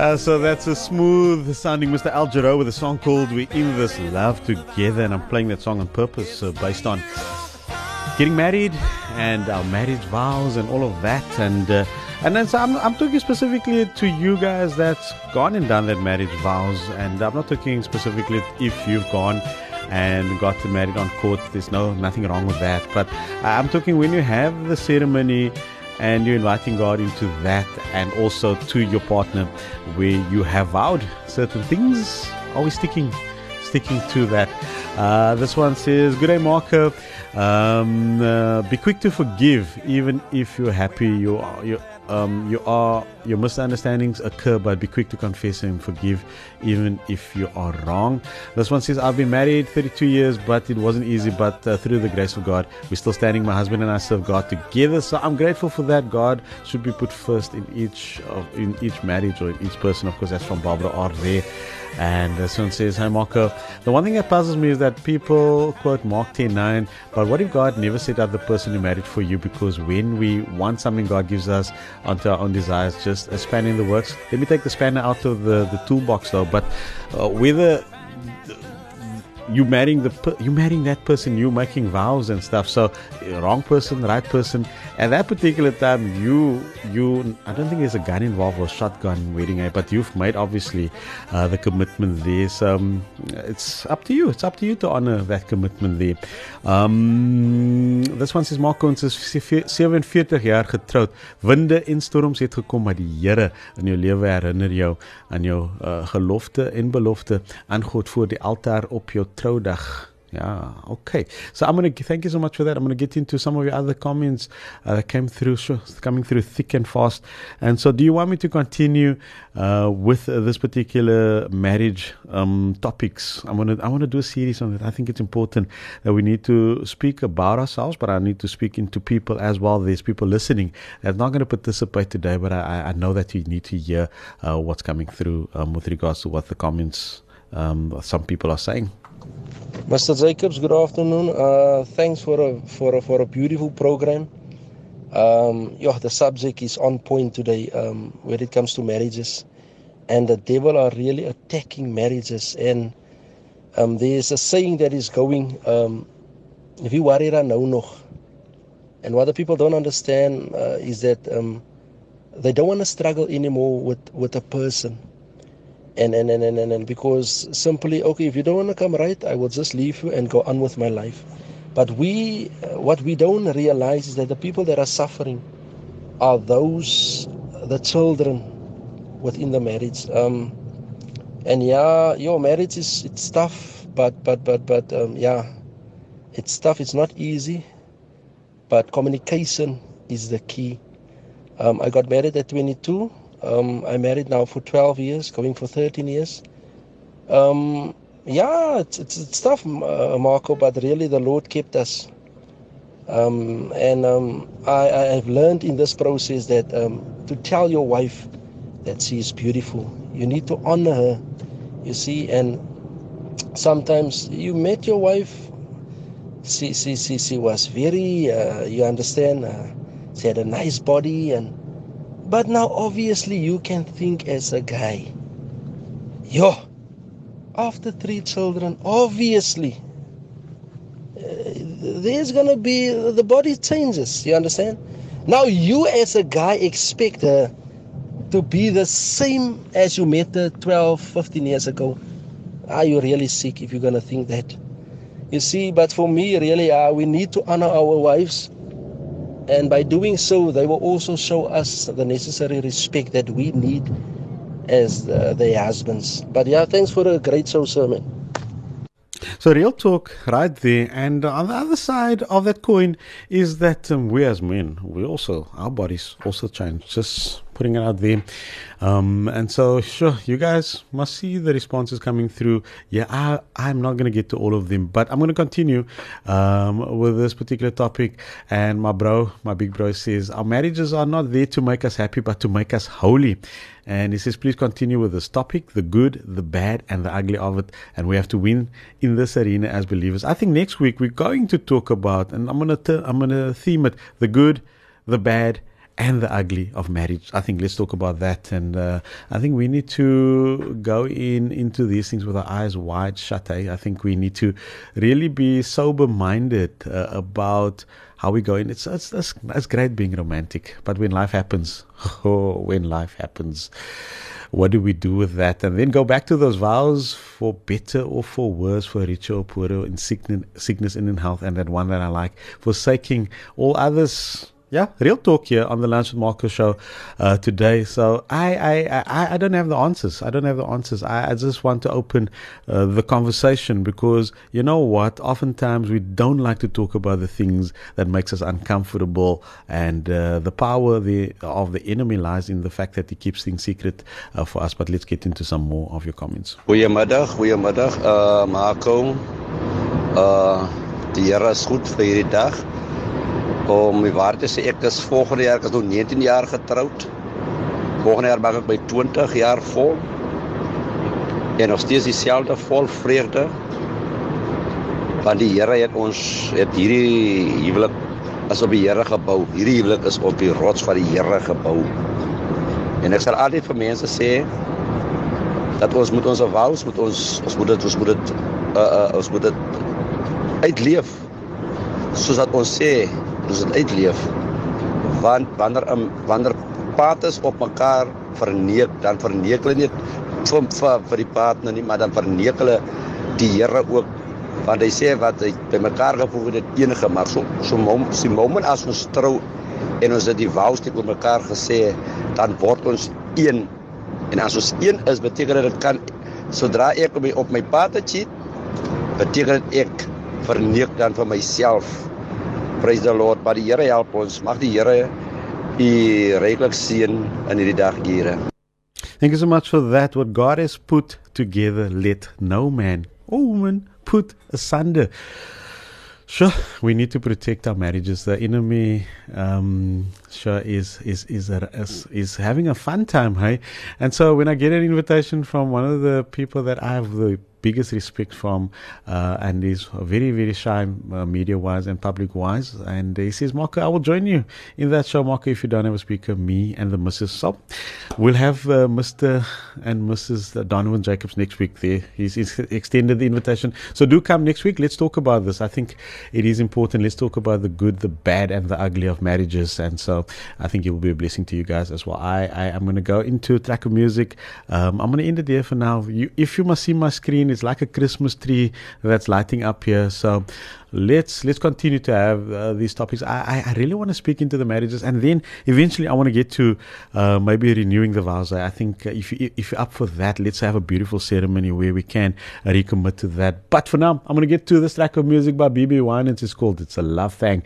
Uh, so that's a smooth sounding Mr. Al Jarreau with a song called We're in This Love Together. And I'm playing that song on purpose uh, based on getting married and our marriage vows and all of that. And uh, and then so I'm, I'm talking specifically to you guys that's gone and done that marriage vows. And I'm not talking specifically if you've gone and got married on court. There's no nothing wrong with that. But I'm talking when you have the ceremony and you're inviting God into that and also to your partner where you have vowed certain things. Always sticking sticking to that. Uh, this one says, Good day, Marco. Um, uh, be quick to forgive, even if you're happy. You are, you, um, you are your misunderstandings occur, but be quick to confess and forgive, even if you are wrong. This one says, I've been married 32 years, but it wasn't easy. But uh, through the grace of God, we're still standing. My husband and I serve God together, so I'm grateful for that. God should be put first in each of, in each marriage or in each person. Of course, that's from Barbara R. There. And this one says, Hi Marco. The one thing that puzzles me is that people quote Mark 10 9, but what if God never set up the person who married for you? Because when we want something, God gives us onto our own desires, just in the works. Let me take the spanner out of the, the toolbox though. But uh, whether you marrying the you marrying that person you making vows and stuff. So wrong person right person. At that particular time you you i don't think there's a gun involved or shotgun wedding eh? but you've made obviously uh, the commitment there. So um, it's up to you. It's up to you to honor that commitment there. Um, this one says Marco is 47 jaar getroud. Winde en storms het gekom maar die Here in jou lewe herinner jou aan jou uh, gelofte en belofte aan God voor die altaar op jou Yeah, okay. So I'm going to thank you so much for that. I'm going to get into some of your other comments uh, that came through, coming through thick and fast. And so, do you want me to continue uh, with uh, this particular marriage um, topics? I'm to I want to do a series on it. I think it's important that we need to speak about ourselves, but I need to speak into people as well. There's people listening that's not going to participate today, but I, I know that you need to hear uh, what's coming through um, with regards to what the comments um, some people are saying. Mr. Jacobs, good afternoon. Uh, thanks for a for a, for a beautiful program. Um, yeah, the subject is on point today um, when it comes to marriages, and the devil are really attacking marriages. And um, there's a saying that is going, um, "If you worry, no nog." And what the people don't understand uh, is that um, they don't want to struggle anymore with with a person and and, and, and, and and because simply okay if you don't want to come right i will just leave you and go on with my life. But we uh, what we don't realize is that the people that are suffering are those the children within the marriage. Um and yeah your marriage is it's tough but but but but um yeah it's tough it's not easy but communication is the key. Um i got married at 22 um, I'm married now for 12 years, going for 13 years. Um, yeah, it's, it's, it's tough, uh, Marco, but really the Lord kept us. Um, and um, I, I have learned in this process that um, to tell your wife that she is beautiful, you need to honor her, you see. And sometimes you met your wife, she, she, she, she was very, uh, you understand, uh, she had a nice body and but now, obviously, you can think as a guy. Yo, after three children, obviously, uh, there's gonna be the body changes. You understand? Now, you as a guy expect her to be the same as you met her 12, 15 years ago. Are you really sick if you're gonna think that? You see, but for me, really, uh, we need to honor our wives and by doing so, they will also show us the necessary respect that we need as uh, their husbands. But yeah, thanks for a great show sermon. So, real talk right there. And on the other side of that coin is that um, we as men, we also, our bodies also change. Just putting it out there. Um, and so, sure, you guys must see the responses coming through. Yeah, I, I'm not going to get to all of them, but I'm going to continue um, with this particular topic. And my bro, my big bro says, Our marriages are not there to make us happy, but to make us holy. And he says, please continue with this topic the good, the bad, and the ugly of it. And we have to win in this arena as believers. I think next week we're going to talk about, and I'm going to, I'm going to theme it the good, the bad, and the ugly of marriage. I think let's talk about that. And uh, I think we need to go in into these things with our eyes wide shut. Eh? I think we need to really be sober minded uh, about how we go in. It's, it's, it's, it's great being romantic, but when life happens, oh, when life happens, what do we do with that? And then go back to those vows for better or for worse, for richer or poorer, in sickness, sickness and in health, and that one that I like, forsaking all others yeah, real talk here on the Lunch with Marco show uh, today. So I, I, I, I, don't have the answers. I don't have the answers. I, I just want to open uh, the conversation because you know what? Oftentimes we don't like to talk about the things that makes us uncomfortable, and uh, the power the, of the enemy lies in the fact that he keeps things secret uh, for us. But let's get into some more of your comments. Goeiemiddag, goeiemiddag, uh, Marco. Uh, die Here is goed vir hierdie dag. Om my waar te sê ek is volgende jaar ek is nou 19 jaar getroud. Volgende jaar maak ek my 20 jaar vol. En nog steeds dieselfde vol vreugde. Want die Here het ons het hierdie huwelik as op die Here gebou. Hierdie huwelik is op die rots van die Here gebou. En ek sal altyd vir mense sê dat ons moet ons vows moet ons ons moet dit ons moet dit uh, uh, ons moet dit uitleef soos wat ons sê ons dit uitleef. Want wanneer um, wanneer paartjies op mekaar verneek dan verneek hulle nie vir, vir vir die partner nie maar dan verneek hulle die Here ook. Want hy sê wat hy by mekaar gevoeg het dit enige maar so so mom so moment as ons trou en ons het die vows te oor mekaar gesê dan word ons een. En as ons een is beteken dit kan sodra ek op my, op my paartjie cheat beteken dit ek verneek dan vir myself Praise the Lord. Maar die Here help ons. Mag die Here u seën in hierdie dag, Here. Thank you so much for that. What God has put together, let no man or woman put asunder. Sure, we need to protect our marriages. The enemy, um, sure, is is is, a, is is having a fun time, hey. And so when I get an invitation from one of the people that I have the biggest respect from, uh, and he's very, very shy uh, media wise and public wise. And he says, Marco, I will join you in that show, Marco, if you don't have a speaker, me and the Mrs. So we'll have uh, Mr. and Mrs. Donovan Jacobs next week there. He's, he's, extended the invitation. So do come next week. Let's talk about this. I think it is important. Let's talk about the good, the bad, and the ugly of marriages. And so I think it will be a blessing to you guys as well. I, I am going to go into a track of music. Um, I'm going to end it there for now. You, if you must see my screen, it's like a Christmas tree that's lighting up here. So let's let's continue to have uh, these topics. I, I really want to speak into the marriages, and then eventually I want to get to uh, maybe renewing the vows. I think if you if you're up for that, let's have a beautiful ceremony where we can recommit to that. But for now, I'm going to get to this track of music by BB Wine. It's called "It's a Love Thing."